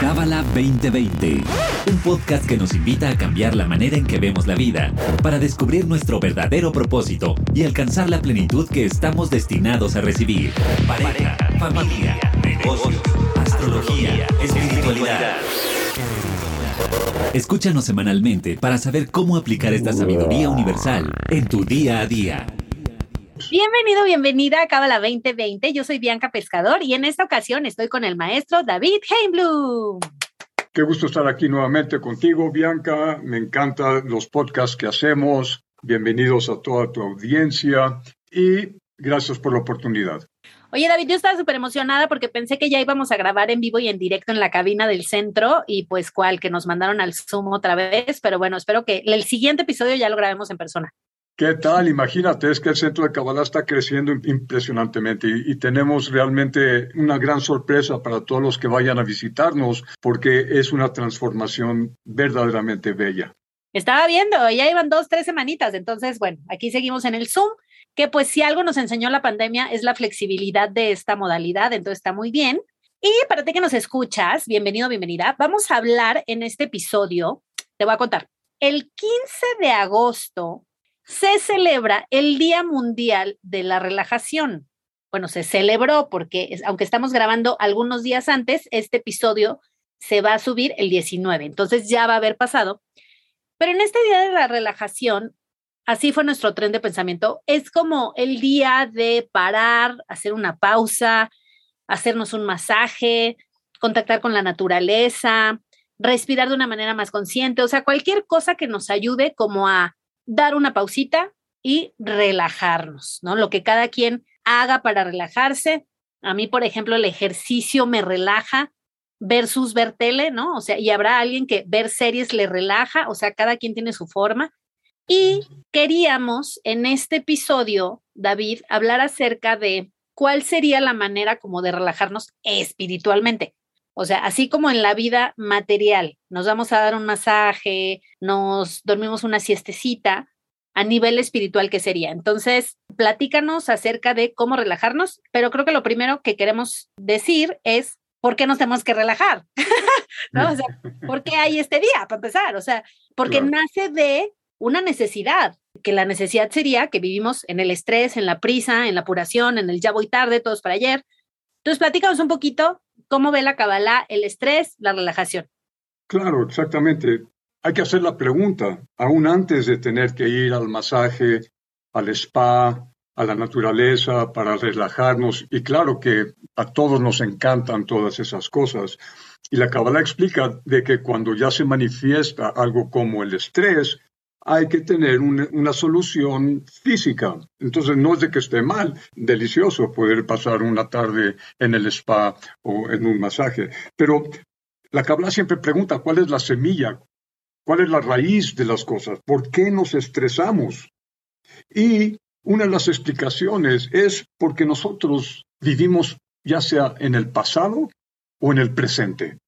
Cábala 2020, un podcast que nos invita a cambiar la manera en que vemos la vida, para descubrir nuestro verdadero propósito y alcanzar la plenitud que estamos destinados a recibir. Pareja, familia, negocios, astrología, espiritualidad. Escúchanos semanalmente para saber cómo aplicar esta sabiduría universal en tu día a día. Bienvenido, bienvenida a Cábala 2020. Yo soy Bianca Pescador y en esta ocasión estoy con el maestro David Heimblum. Qué gusto estar aquí nuevamente contigo, Bianca. Me encantan los podcasts que hacemos. Bienvenidos a toda tu audiencia y gracias por la oportunidad. Oye, David, yo estaba súper emocionada porque pensé que ya íbamos a grabar en vivo y en directo en la cabina del centro y pues cual, que nos mandaron al Zoom otra vez, pero bueno, espero que el siguiente episodio ya lo grabemos en persona. ¿Qué tal? Imagínate, es que el centro de Kabbalah está creciendo impresionantemente y, y, tenemos realmente una gran sorpresa para todos los que vayan a visitarnos porque es una transformación verdaderamente bella. Estaba viendo, ya iban dos, tres semanitas, entonces, bueno, aquí seguimos en el Zoom, que pues si algo nos enseñó la pandemia es la flexibilidad de esta modalidad, entonces está muy bien. Y para ti que nos escuchas, bienvenido, bienvenida, vamos a hablar en este episodio, te voy a contar, el 15 de agosto se celebra el Día Mundial de la Relajación. Bueno, se celebró porque, aunque estamos grabando algunos días antes, este episodio se va a subir el 19, entonces ya va a haber pasado. Pero en este Día de la Relajación, así fue nuestro tren de pensamiento, es como el día de parar, hacer una pausa, hacernos un masaje, contactar con la naturaleza, respirar de una manera más consciente, o sea, cualquier cosa que nos ayude como a dar una pausita y relajarnos, ¿no? Lo que cada quien haga para relajarse. A mí, por ejemplo, el ejercicio me relaja versus ver tele, ¿no? O sea, y habrá alguien que ver series le relaja, o sea, cada quien tiene su forma. Y queríamos en este episodio, David, hablar acerca de cuál sería la manera como de relajarnos espiritualmente. O sea, así como en la vida material, nos vamos a dar un masaje, nos dormimos una siestecita, a nivel espiritual, ¿qué sería? Entonces, platícanos acerca de cómo relajarnos, pero creo que lo primero que queremos decir es por qué nos tenemos que relajar, ¿no? O sea, ¿por qué hay este día, para empezar? O sea, porque claro. nace de una necesidad, que la necesidad sería que vivimos en el estrés, en la prisa, en la apuración, en el ya voy tarde, todos para ayer. Entonces, platícanos un poquito cómo ve la Kabbalah el estrés, la relajación. Claro, exactamente. Hay que hacer la pregunta, aún antes de tener que ir al masaje, al spa, a la naturaleza para relajarnos. Y claro que a todos nos encantan todas esas cosas. Y la Kabbalah explica de que cuando ya se manifiesta algo como el estrés, hay que tener una, solución física. Entonces no es de que esté mal, delicioso poder pasar una tarde en el spa o en un masaje, pero la Kabbalah siempre pregunta cuál es la semilla, cuál es la raíz de las cosas, por qué nos estresamos. Y una de las explicaciones es porque nosotros vivimos ya sea en el pasado o en el presente.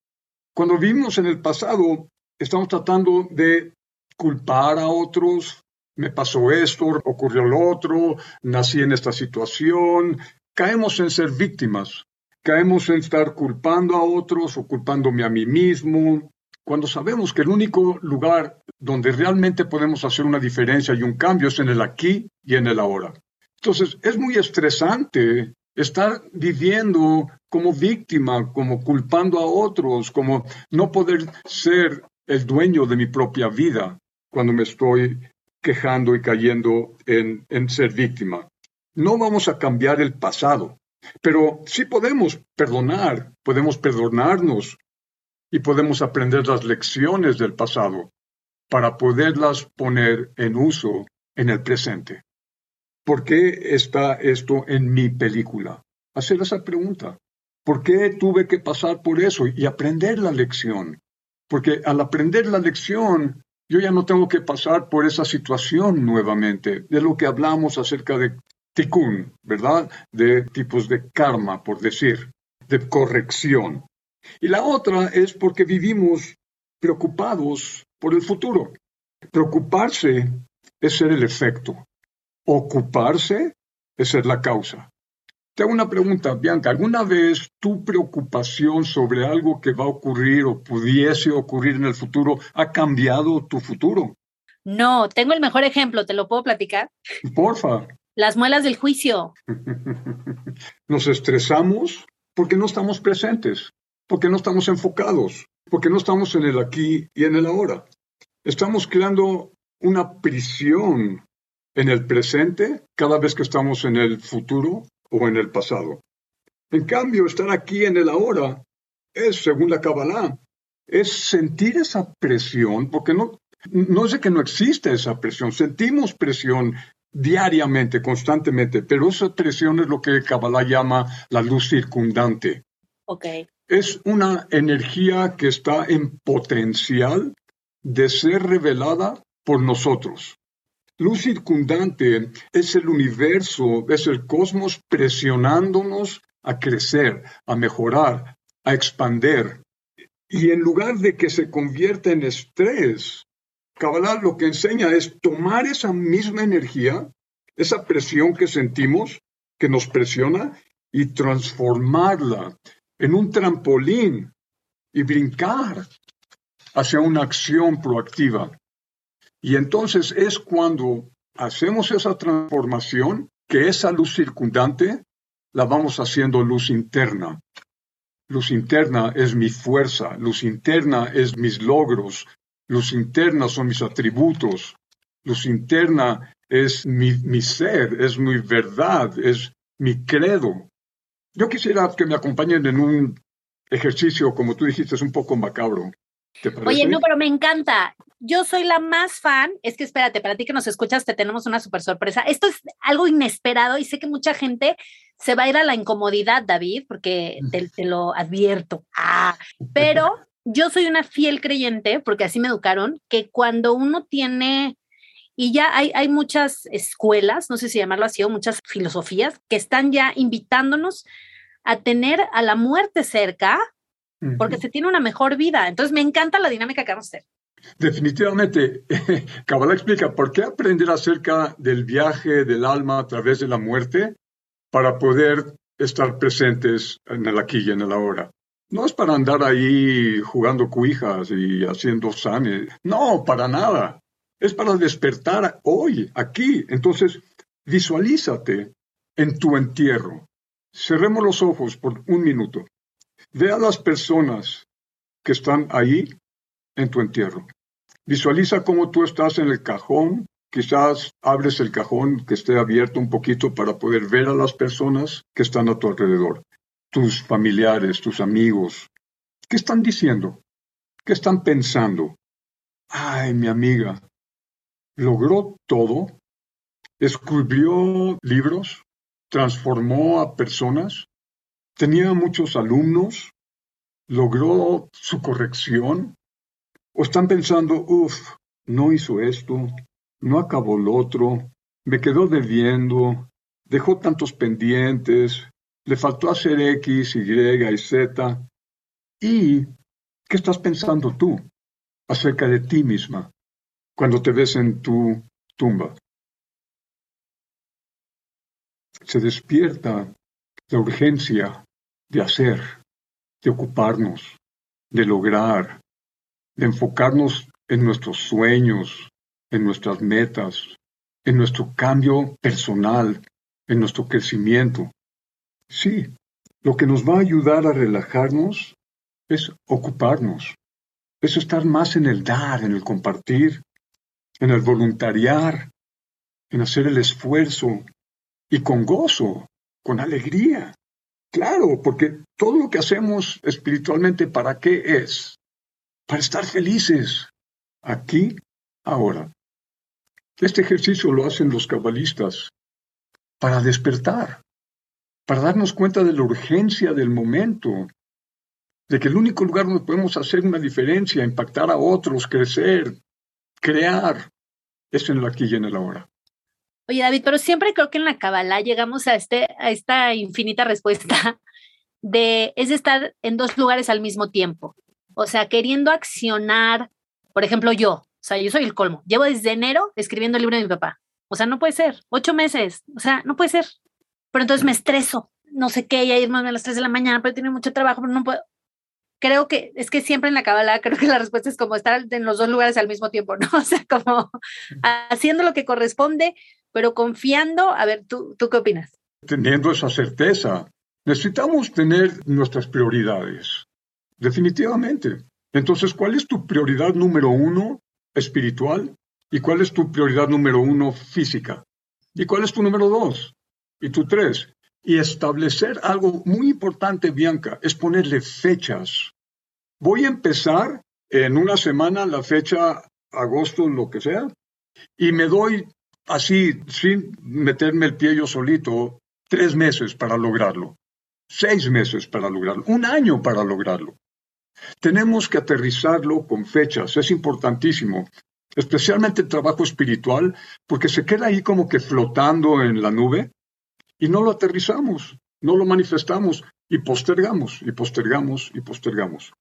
Cuando vivimos en el pasado, estamos tratando de culpar a otros, me pasó esto, ocurrió lo otro, nací en esta situación, caemos en ser víctimas, caemos en estar culpando a otros o culpándome a mí mismo, cuando sabemos que el único lugar donde realmente podemos hacer una diferencia y un cambio es en el aquí y en el ahora. Entonces, es muy estresante estar viviendo como víctima, como culpando a otros, como no poder ser el dueño de mi propia vida cuando me estoy quejando y cayendo en, ser víctima. No vamos a cambiar el pasado, pero sí podemos perdonar, podemos perdonarnos y podemos aprender las lecciones del pasado para poderlas poner en uso en el presente. ¿Por qué está esto en mi película? Hacer esa pregunta. ¿Por qué tuve que pasar por eso y aprender la lección? Porque al aprender la lección, yo ya no tengo que pasar por esa situación nuevamente, de lo que hablamos acerca de tikkun, ¿verdad? De tipos de karma, por decir, de corrección. Y la otra es porque vivimos preocupados por el futuro. Preocuparse es ser el efecto. Ocuparse es ser la causa. Te hago una pregunta, Bianca. ¿Alguna vez tu preocupación sobre algo que va a ocurrir o pudiese ocurrir en el futuro ha cambiado tu futuro? No, tengo el mejor ejemplo, ¿te lo puedo platicar? Porfa. Las muelas del juicio. Nos estresamos porque no estamos presentes, porque no estamos enfocados, porque no estamos en el aquí y en el ahora. Estamos creando una prisión en el presente cada vez que estamos en el futuro o en el pasado. En cambio, estar aquí en el ahora es, según la Kabbalah, es sentir esa presión, porque no, no es de que no existe esa presión, sentimos presión diariamente, constantemente, pero esa presión es lo que Kabbalah llama la luz circundante. Okay. Es una energía que está en potencial de ser revelada por nosotros. Luz circundante es el universo, es el cosmos presionándonos a crecer, a mejorar, a expander. Y en lugar de que se convierta en estrés, Kabbalah lo que enseña es tomar esa misma energía, esa presión que sentimos, que nos presiona, y transformarla en un trampolín y brincar hacia una acción proactiva. Y entonces es cuando hacemos esa transformación que esa luz circundante la vamos haciendo luz interna. Luz interna es mi fuerza, luz interna es mis logros, luz interna son mis atributos, luz interna es mi, ser, es mi verdad, es mi credo. Yo quisiera que me acompañen en un ejercicio, como tú dijiste, es un poco macabro. Oye, no, pero me encanta. Yo soy la más fan. Es que espérate, para ti que nos escuchas, te tenemos una súper sorpresa. Esto es algo inesperado y sé que mucha gente se va a ir a la incomodidad, David, porque te, lo advierto. Ah, pero yo soy una fiel creyente, porque así me educaron, que cuando uno tiene, y ya hay, hay muchas escuelas, no sé si llamarlo así, o muchas filosofías, que están ya invitándonos a tener a la muerte cerca porque se tiene una mejor vida. Entonces me encanta la dinámica que vamos a hacer. Definitivamente, Kabbalah explica por qué aprender acerca del viaje del alma a través de la muerte para poder estar presentes en el aquí y en el ahora. No es para andar ahí jugando cuijas y haciendo sanes. No, para nada. Es para despertar hoy, aquí. Entonces, visualízate en tu entierro. Cerremos los ojos por un minuto. Ve a las personas que están ahí en tu entierro. Visualiza cómo tú estás en el cajón. Quizás abres el cajón que esté abierto un poquito para poder ver a las personas que están a tu alrededor. Tus familiares, tus amigos. ¿Qué están diciendo? ¿Qué están pensando? Ay, mi amiga, logró todo. Escribió libros, transformó a personas, tenía muchos alumnos, logró su corrección, o están pensando, uff, no hizo esto, no acabó lo otro, me quedó debiendo, dejó tantos pendientes, le faltó hacer X, Y y Z. ¿Y qué estás pensando tú acerca de ti misma cuando te ves en tu tumba? Se despierta la urgencia de hacer, de ocuparnos, de lograr, de enfocarnos en nuestros sueños, en nuestras metas, en nuestro cambio personal, en nuestro crecimiento. Sí, lo que nos va a ayudar a relajarnos es ocuparnos, es estar más en el dar, en el compartir, en el voluntariar, en hacer el esfuerzo y con gozo, con alegría. Claro, porque todo lo que hacemos espiritualmente, ¿para qué es? Para estar felices, aquí, ahora. Este ejercicio lo hacen los cabalistas para despertar, para darnos cuenta de la urgencia del momento, de que el único lugar donde podemos hacer una diferencia, impactar a otros, crecer, crear, es en el aquí y en el ahora. Oye, David, pero siempre creo que en la Kabbalah llegamos a, este, a esta infinita respuesta de es estar en dos lugares al mismo tiempo. O sea, queriendo accionar, por ejemplo, yo, o sea, yo soy el colmo. Llevo desde enero escribiendo el libro de mi papá. O sea, no puede ser. Ocho meses. O sea, no puede ser. Pero entonces me estreso. no sé qué, ya irme a las 3 de la mañana, pero tiene mucho trabajo, pero no puedo. Creo que es que siempre en la cábala creo que la respuesta es como estar en los dos lugares al mismo tiempo, ¿no? O sea, como haciendo lo que corresponde, pero confiando. A ver, ¿tú, tú qué opinas? Teniendo esa certeza, necesitamos tener nuestras prioridades, definitivamente. Entonces, ¿cuál es tu prioridad número uno espiritual? ¿Y cuál es tu prioridad número uno física? ¿Y cuál es tu número dos? ¿Y tu tres? Y establecer algo muy importante, Bianca, es ponerle fechas. Voy a empezar en una semana, la fecha, agosto, lo que sea, y me doy así, sin meterme el pie yo solito, tres meses para lograrlo, seis meses para lograrlo, un año para lograrlo. Tenemos que aterrizarlo con fechas, es importantísimo, especialmente el trabajo espiritual, porque se queda ahí como que flotando en la nube y no lo aterrizamos, no lo manifestamos y postergamos y postergamos y postergamos.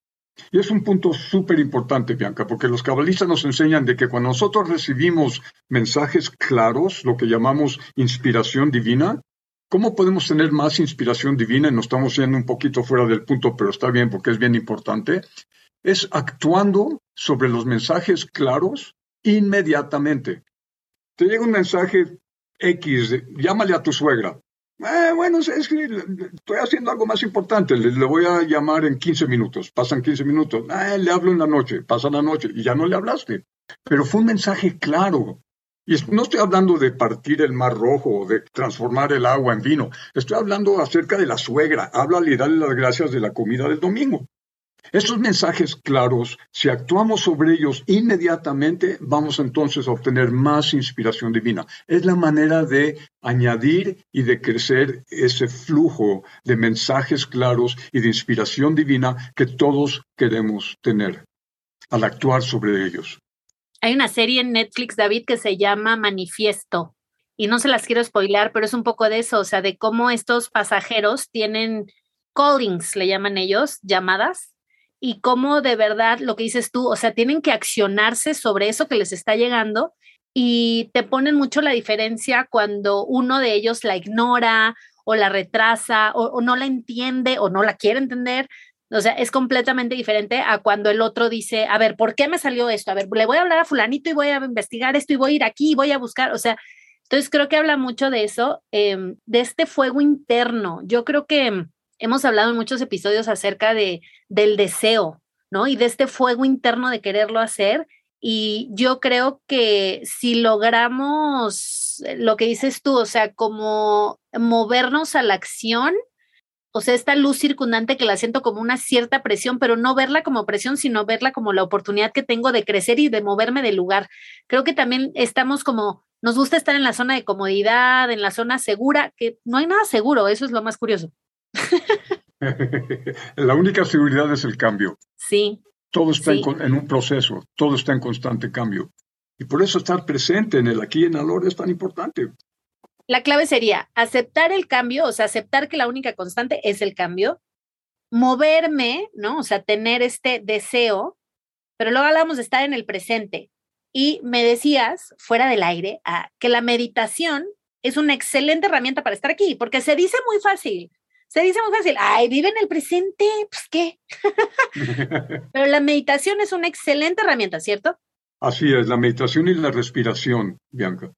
Y es un punto súper importante, Bianca, porque los cabalistas nos enseñan de que cuando nosotros recibimos mensajes claros, lo que llamamos inspiración divina, ¿cómo podemos tener más inspiración divina? Y nos estamos yendo un poquito fuera del punto, pero está bien porque es bien importante. Es actuando sobre los mensajes claros inmediatamente. Te llega un mensaje X, llámale a tu suegra. Eh, bueno, es estoy haciendo algo más importante, le, voy a llamar en 15 minutos, pasan 15 minutos, eh, le hablo en la noche, pasa la noche y ya no le hablaste. Pero fue un mensaje claro. Y no estoy hablando de partir el mar rojo o de transformar el agua en vino, estoy hablando acerca de la suegra, háblale y dale las gracias de la comida del domingo. Estos mensajes claros, si actuamos sobre ellos inmediatamente, vamos entonces a obtener más inspiración divina. Es la manera de añadir y de crecer ese flujo de mensajes claros y de inspiración divina que todos queremos tener al actuar sobre ellos. Hay una serie en Netflix, David, que se llama Manifiesto. Y no se las quiero spoilar, pero es un poco de eso, o sea, de cómo estos pasajeros tienen callings, le llaman ellos, llamadas, y cómo de verdad lo que dices tú, o sea, tienen que accionarse sobre eso que les está llegando y te ponen mucho la diferencia cuando uno de ellos la ignora o la retrasa o, no la entiende o no la quiere entender. O sea, es completamente diferente a cuando el otro dice, a ver, ¿por qué me salió esto? A ver, le voy a hablar a fulanito y voy a investigar esto y voy a ir aquí y voy a buscar. O sea, entonces creo que habla mucho de eso, em, de este fuego interno. Yo creo que hemos hablado en muchos episodios acerca de, del deseo, ¿no? Y de este fuego interno de quererlo hacer. Y yo creo que si logramos lo que dices tú, o sea, como movernos a la acción, o sea, esta luz circundante que la siento como una cierta presión, pero no verla como presión, sino verla como la oportunidad que tengo de crecer y de moverme del lugar. Creo que también estamos como, nos gusta estar en la zona de comodidad, en la zona segura, que no hay nada seguro, eso es lo más curioso. La única seguridad es el cambio. Sí. Todo está En, un proceso, todo está en constante cambio. Y por eso estar presente en el aquí y en el ahora es tan importante. La clave sería aceptar el cambio, o sea, aceptar que la única constante es el cambio, moverme, ¿no? O sea, tener este deseo, pero luego hablamos de estar en el presente. Y me decías, fuera del aire, ah, que la meditación es una excelente herramienta para estar aquí, porque se dice muy fácil, se dice muy fácil, ay, vive en el presente, pues qué. Pero la meditación es una excelente herramienta, ¿cierto? Así es, la meditación y la respiración, Bianca,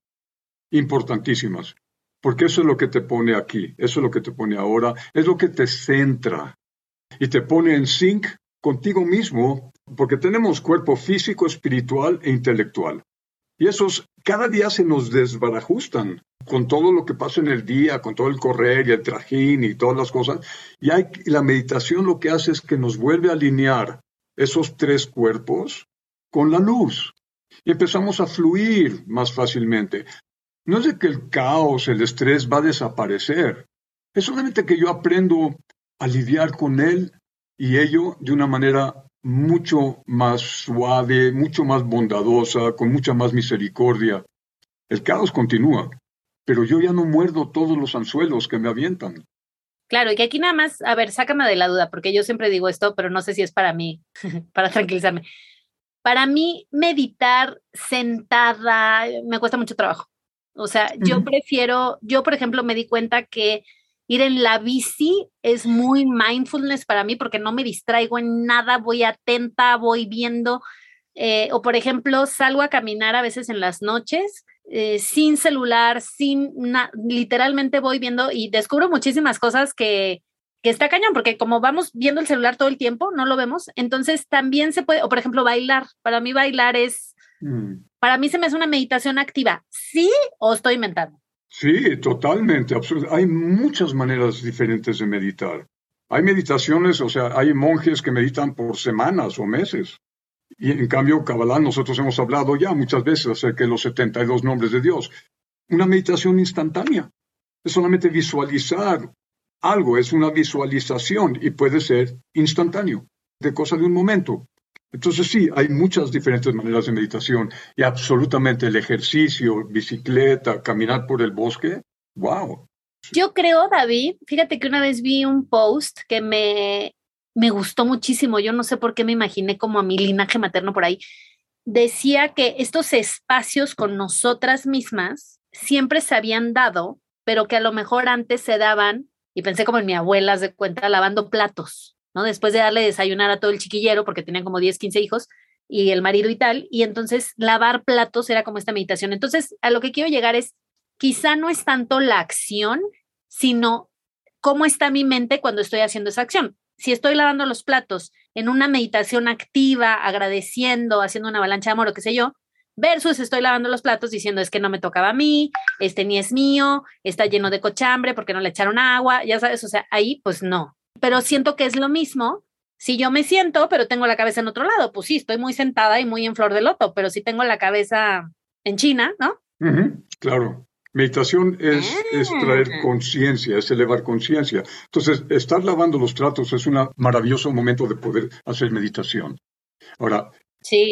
importantísimas, porque eso es lo que te pone aquí, eso es lo que te pone ahora, es lo que te centra y te pone en sync contigo mismo, porque tenemos cuerpo físico, espiritual e intelectual. Y esos cada día se nos desbarajustan con todo lo que pasa en el día, con todo el correr y el trajín y todas las cosas. Y hay, la meditación lo que hace es que nos vuelve a alinear esos tres cuerpos con la luz. Y empezamos a fluir más fácilmente. No es de que el caos, el estrés va a desaparecer. Es solamente que yo aprendo a lidiar con él y ello de una manera mucho más suave, mucho más bondadosa, con mucha más misericordia. El caos continúa, pero yo ya no muerdo todos los anzuelos que me avientan. Claro, y que aquí nada más, a ver, sácame de la duda, porque yo siempre digo esto, pero no sé si es para mí, para tranquilizarme. Para mí, meditar sentada me cuesta mucho trabajo. O sea, yo prefiero, yo por ejemplo me di cuenta que Ir en la bici es muy mindfulness para mí porque no me distraigo en nada, voy atenta, voy viendo. Eh, o por ejemplo, salgo a caminar a veces en las noches eh, sin celular, sin literalmente voy viendo y descubro muchísimas cosas que, que está cañón, porque como vamos viendo el celular todo el tiempo, no lo vemos, entonces también se puede, o por ejemplo, bailar. Para mí bailar es, mm. para mí se me hace una meditación activa. ¿Sí o estoy inventando? Sí, totalmente. Hay muchas maneras diferentes de meditar. Hay meditaciones, o sea, hay monjes que meditan por semanas o meses. Y en cambio, Kabbalah, nosotros hemos hablado ya muchas veces acerca de los 72 nombres de Dios. Una meditación instantánea. Es solamente visualizar algo, es una visualización y puede ser instantáneo, de cosa de un momento. Entonces sí, hay muchas diferentes maneras de meditación y absolutamente el ejercicio, bicicleta, caminar por el bosque, wow. Yo creo, David, fíjate que una vez vi un post que me, me gustó muchísimo, yo no sé por qué me imaginé como a mi linaje materno por ahí, decía que estos espacios con nosotras mismas siempre se habían dado, pero que a lo mejor antes se daban y pensé como en mi abuela, de cuenta, lavando platos, Después de darle desayunar a todo el chiquillero, porque tenían como 10, 15 hijos, y el marido y tal, y entonces lavar platos era como esta meditación. Entonces, a lo que quiero llegar es, quizá no es tanto la acción, sino cómo está mi mente cuando estoy haciendo esa acción. Si estoy lavando los platos en una meditación activa, agradeciendo, haciendo una avalancha de amor o qué sé yo, versus estoy lavando los platos diciendo es que no me tocaba a mí, este ni es mío, está lleno de cochambre porque no le echaron agua, ya sabes, o sea, ahí pues no. Pero siento que es lo mismo si yo me siento, pero tengo la cabeza en otro lado, pues sí, estoy muy sentada y muy en flor de loto, pero si tengo la cabeza en China, ¿no? claro. Meditación es, es traer ah. conciencia, es elevar conciencia. Entonces, estar lavando los platos es un maravilloso momento de poder hacer meditación. Ahora,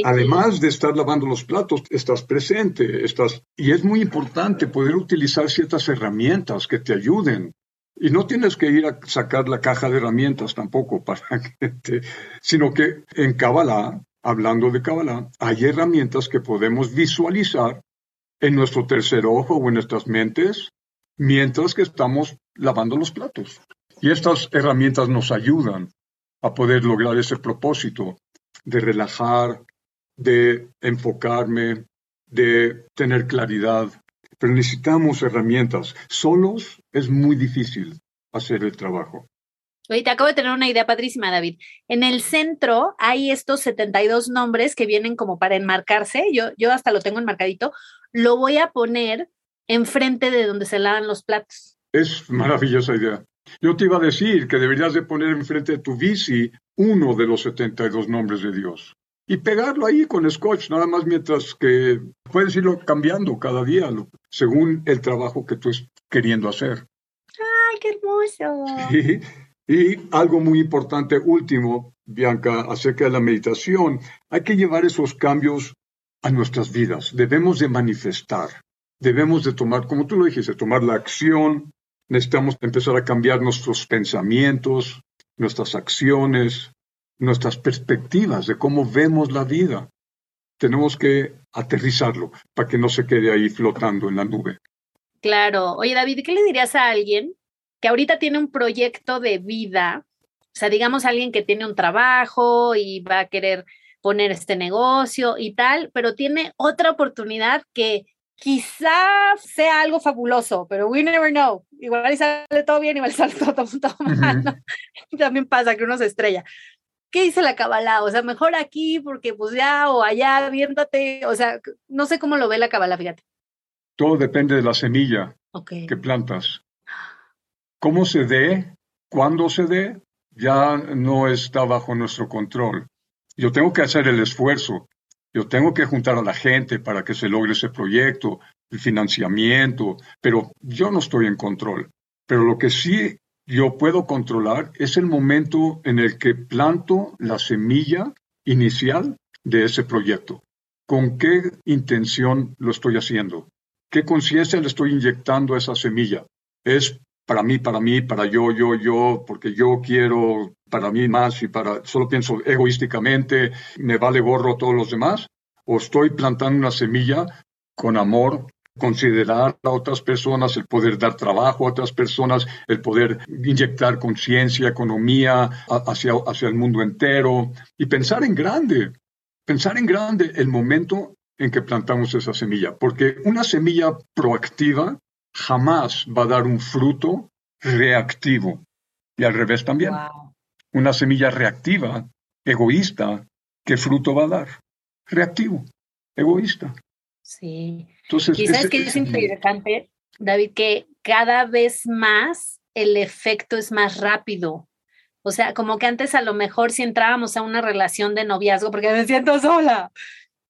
Además de estar lavando los platos, estás presente, estás y es muy importante poder utilizar ciertas herramientas que te ayuden. Y no tienes que ir a sacar la caja de herramientas tampoco para que te, sino que en Kabbalah, hablando de Kabbalah, hay herramientas que podemos visualizar en nuestro tercer ojo o en nuestras mentes mientras que estamos lavando los platos. Y estas herramientas nos ayudan a poder lograr ese propósito de relajar, de enfocarme, de tener claridad. Pero necesitamos herramientas. Solos es muy difícil hacer el trabajo. Oye, acabo de tener una idea padrísima, David. En el centro hay estos 72 nombres que vienen como para enmarcarse. Yo, yo hasta lo tengo enmarcadito. Lo voy a poner enfrente de donde se lavan los platos. Es maravillosa idea. Yo te iba a decir que deberías de poner enfrente de tu bici uno de los 72 nombres de Dios y pegarlo ahí con scotch, nada más mientras que puedes irlo cambiando cada día según el trabajo que tú estés queriendo hacer. ¡Ay, qué hermoso! Y, y algo muy importante, último, Bianca, acerca de la meditación, hay que llevar esos cambios a nuestras vidas. Debemos de manifestar, debemos de tomar, como tú lo dijiste, tomar la acción, necesitamos empezar a cambiar nuestros pensamientos, nuestras acciones, nuestras perspectivas de cómo vemos la vida. Tenemos que aterrizarlo para que no se quede ahí flotando en la nube. Claro. Oye, David, ¿qué le dirías a alguien que ahorita tiene un proyecto de vida? O sea, digamos alguien que tiene un trabajo y va a querer poner este negocio y tal, pero tiene otra oportunidad que quizá sea algo fabuloso, pero we never know. Igual sale todo bien, igual sale todo, todo mal. También pasa que uno se estrella. ¿Qué dice la Kabbalah? O sea, mejor aquí porque pues ya o allá, viéndote, o sea, no sé cómo lo ve la Kabbalah, fíjate. Todo depende de la semilla que plantas. Cómo se dé, cuándo se dé, ya no está bajo nuestro control. Yo tengo que hacer el esfuerzo, yo tengo que juntar a la gente para que se logre ese proyecto, el financiamiento, pero yo no estoy en control. Pero lo que sí yo puedo controlar es el momento en el que planto la semilla inicial de ese proyecto. ¿Con qué intención lo estoy haciendo? ¿Qué conciencia le estoy inyectando a esa semilla? ¿Es para mí, para mí, para yo, yo, yo, porque yo quiero para mí más y para, solo pienso egoísticamente, me vale gorro a todos los demás? ¿O estoy plantando una semilla con amor, considerar a otras personas, el poder dar trabajo a otras personas, el poder inyectar conciencia, economía hacia, hacia el mundo entero y pensar en grande, pensar en grande el momento en que plantamos esa semilla, porque una semilla proactiva jamás va a dar un fruto reactivo y al revés también. Una semilla reactiva, egoísta, ¿qué fruto va a dar? Reactivo, egoísta. Sí. Entonces, Quizás que es interesante, David, que cada vez más el efecto es más rápido. O sea, como que antes a lo mejor si entrábamos a una relación de noviazgo, porque me siento sola,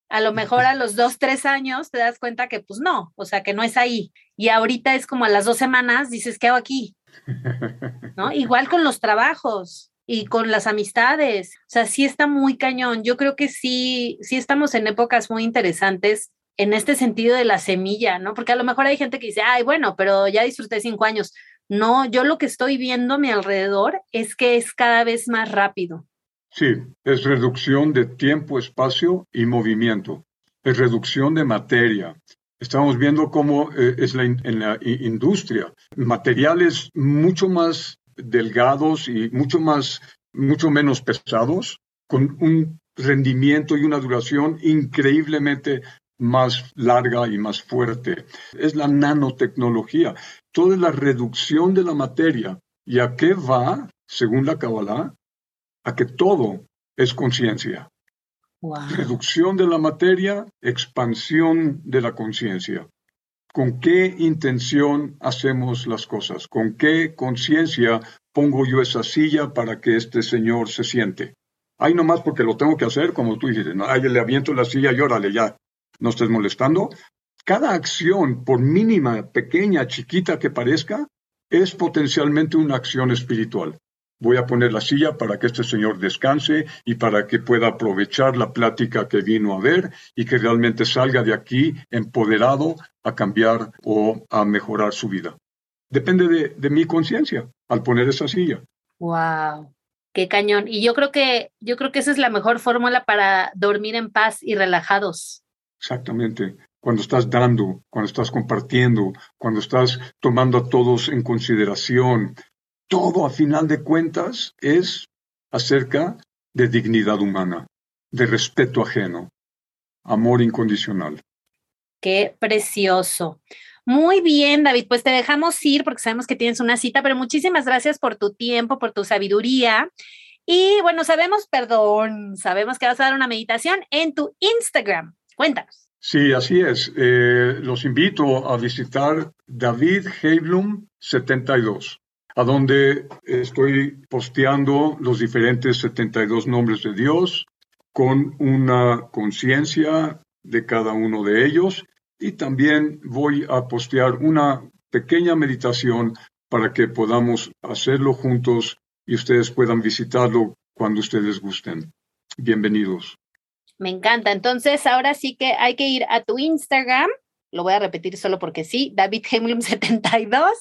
a lo mejor a los dos, tres años te das cuenta que pues no, o sea, que no es ahí. Y ahorita es como a las dos semanas dices, ¿qué hago aquí? ¿No? Igual con los trabajos y con las amistades. O sea, sí está muy cañón. Yo creo que sí, sí estamos en épocas muy interesantes en este sentido de la semilla, ¿no? Porque a lo mejor hay gente que dice, ay, bueno, pero ya disfruté cinco años. No, yo lo que estoy viendo a mi alrededor es que es cada vez más rápido. Sí, es reducción de tiempo, espacio y movimiento. Es reducción de materia. Estamos viendo cómo eh, es en la industria. Materiales mucho más delgados y mucho más, mucho menos pesados, con un rendimiento y una duración increíblemente más larga y más fuerte. Es la nanotecnología. Toda la reducción de la materia. ¿Y a qué va, según la Kabbalah? A que todo es conciencia. Reducción de la materia, expansión de la conciencia. ¿Con qué intención hacemos las cosas? ¿Con qué conciencia pongo yo esa silla para que este señor se siente? Ay, nomás porque lo tengo que hacer, como tú dices, no, ay, le aviento la silla y órale, ya, no estés molestando. Cada acción, por mínima, pequeña, chiquita que parezca, es potencialmente una acción espiritual. Voy a poner la silla para que este señor descanse y para que pueda aprovechar la plática que vino a ver y que realmente salga de aquí empoderado a cambiar o a mejorar su vida. Depende de, de mi conciencia al poner esa silla. Wow, qué cañón. Y yo creo que yo creo que esa es la mejor fórmula para dormir en paz y relajados. Exactamente. Cuando estás dando, cuando estás compartiendo, cuando estás tomando a todos en consideración, todo a final de cuentas es acerca de dignidad humana, de respeto ajeno, amor incondicional. Qué precioso. Muy bien, David, pues te dejamos ir porque sabemos que tienes una cita, pero muchísimas gracias por tu tiempo, por tu sabiduría. Y bueno, sabemos, perdón, sabemos que vas a dar una meditación en tu Instagram. Cuéntanos. Sí, así es. Eh, los invito a visitar David Heiblum 72 a donde estoy posteando los diferentes 72 nombres de Dios con una conciencia de cada uno de ellos y también voy a postear una pequeña meditación para que podamos hacerlo juntos y ustedes puedan visitarlo cuando ustedes gusten. Bienvenidos. Me encanta. Entonces, ahora sí que hay que ir a tu Instagram lo voy a repetir solo porque sí, David Hemlum 72,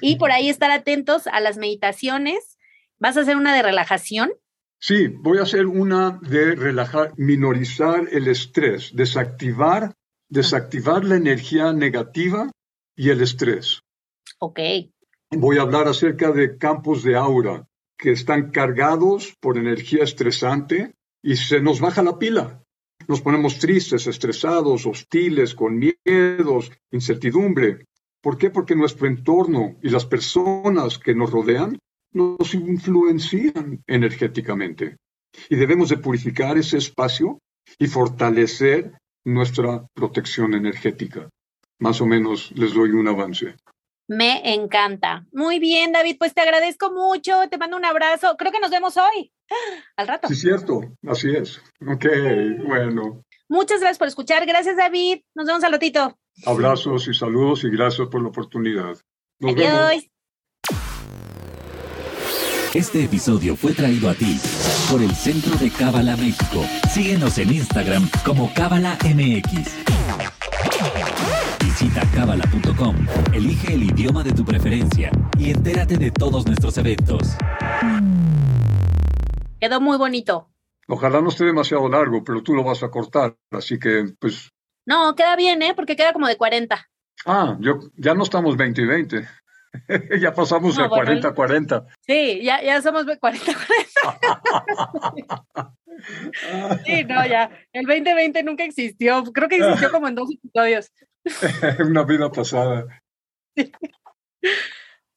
y por ahí estar atentos a las meditaciones. ¿Vas a hacer una de relajación? Sí, voy a hacer una de relajar, minorizar el estrés, desactivar, desactivar la energía negativa y el estrés. Ok. Voy a hablar acerca de campos de aura que están cargados por energía estresante y se nos baja la pila. Nos ponemos tristes, estresados, hostiles, con miedos, incertidumbre. ¿Por qué? Porque nuestro entorno y las personas que nos rodean nos influencian energéticamente. Y debemos de purificar ese espacio y fortalecer nuestra protección energética. Más o menos les doy un avance. Me encanta. Muy bien, David, pues te agradezco mucho, te mando un abrazo. Creo que nos vemos hoy, al rato. Sí, cierto, así es. Ok, bueno. Muchas gracias por escuchar. Gracias, David. Nos vemos al ratito. Abrazos y saludos y gracias por la oportunidad. Adiós. Este episodio fue traído a ti por el Centro de Cábala México. Síguenos en Instagram como Cábala MX. Visita cábala.com, elige el idioma de tu preferencia y entérate de todos nuestros eventos. Quedó muy bonito. Ojalá no esté demasiado largo, pero tú lo vas a cortar, así que pues... No, queda bien, ¿eh? Porque queda como de 40. Ah, yo, ya no estamos 20 y 20. ya pasamos de 40 a 40. Sí, ya, ya somos 40 40. sí, no, ya. El 2020 nunca existió. Creo que existió como en dos episodios. Una vida pasada.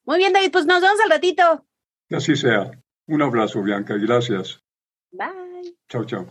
Muy bien, David, pues nos vemos al ratito. Que así sea. Un abrazo, Bianca, y gracias. Bye. Chao, chao.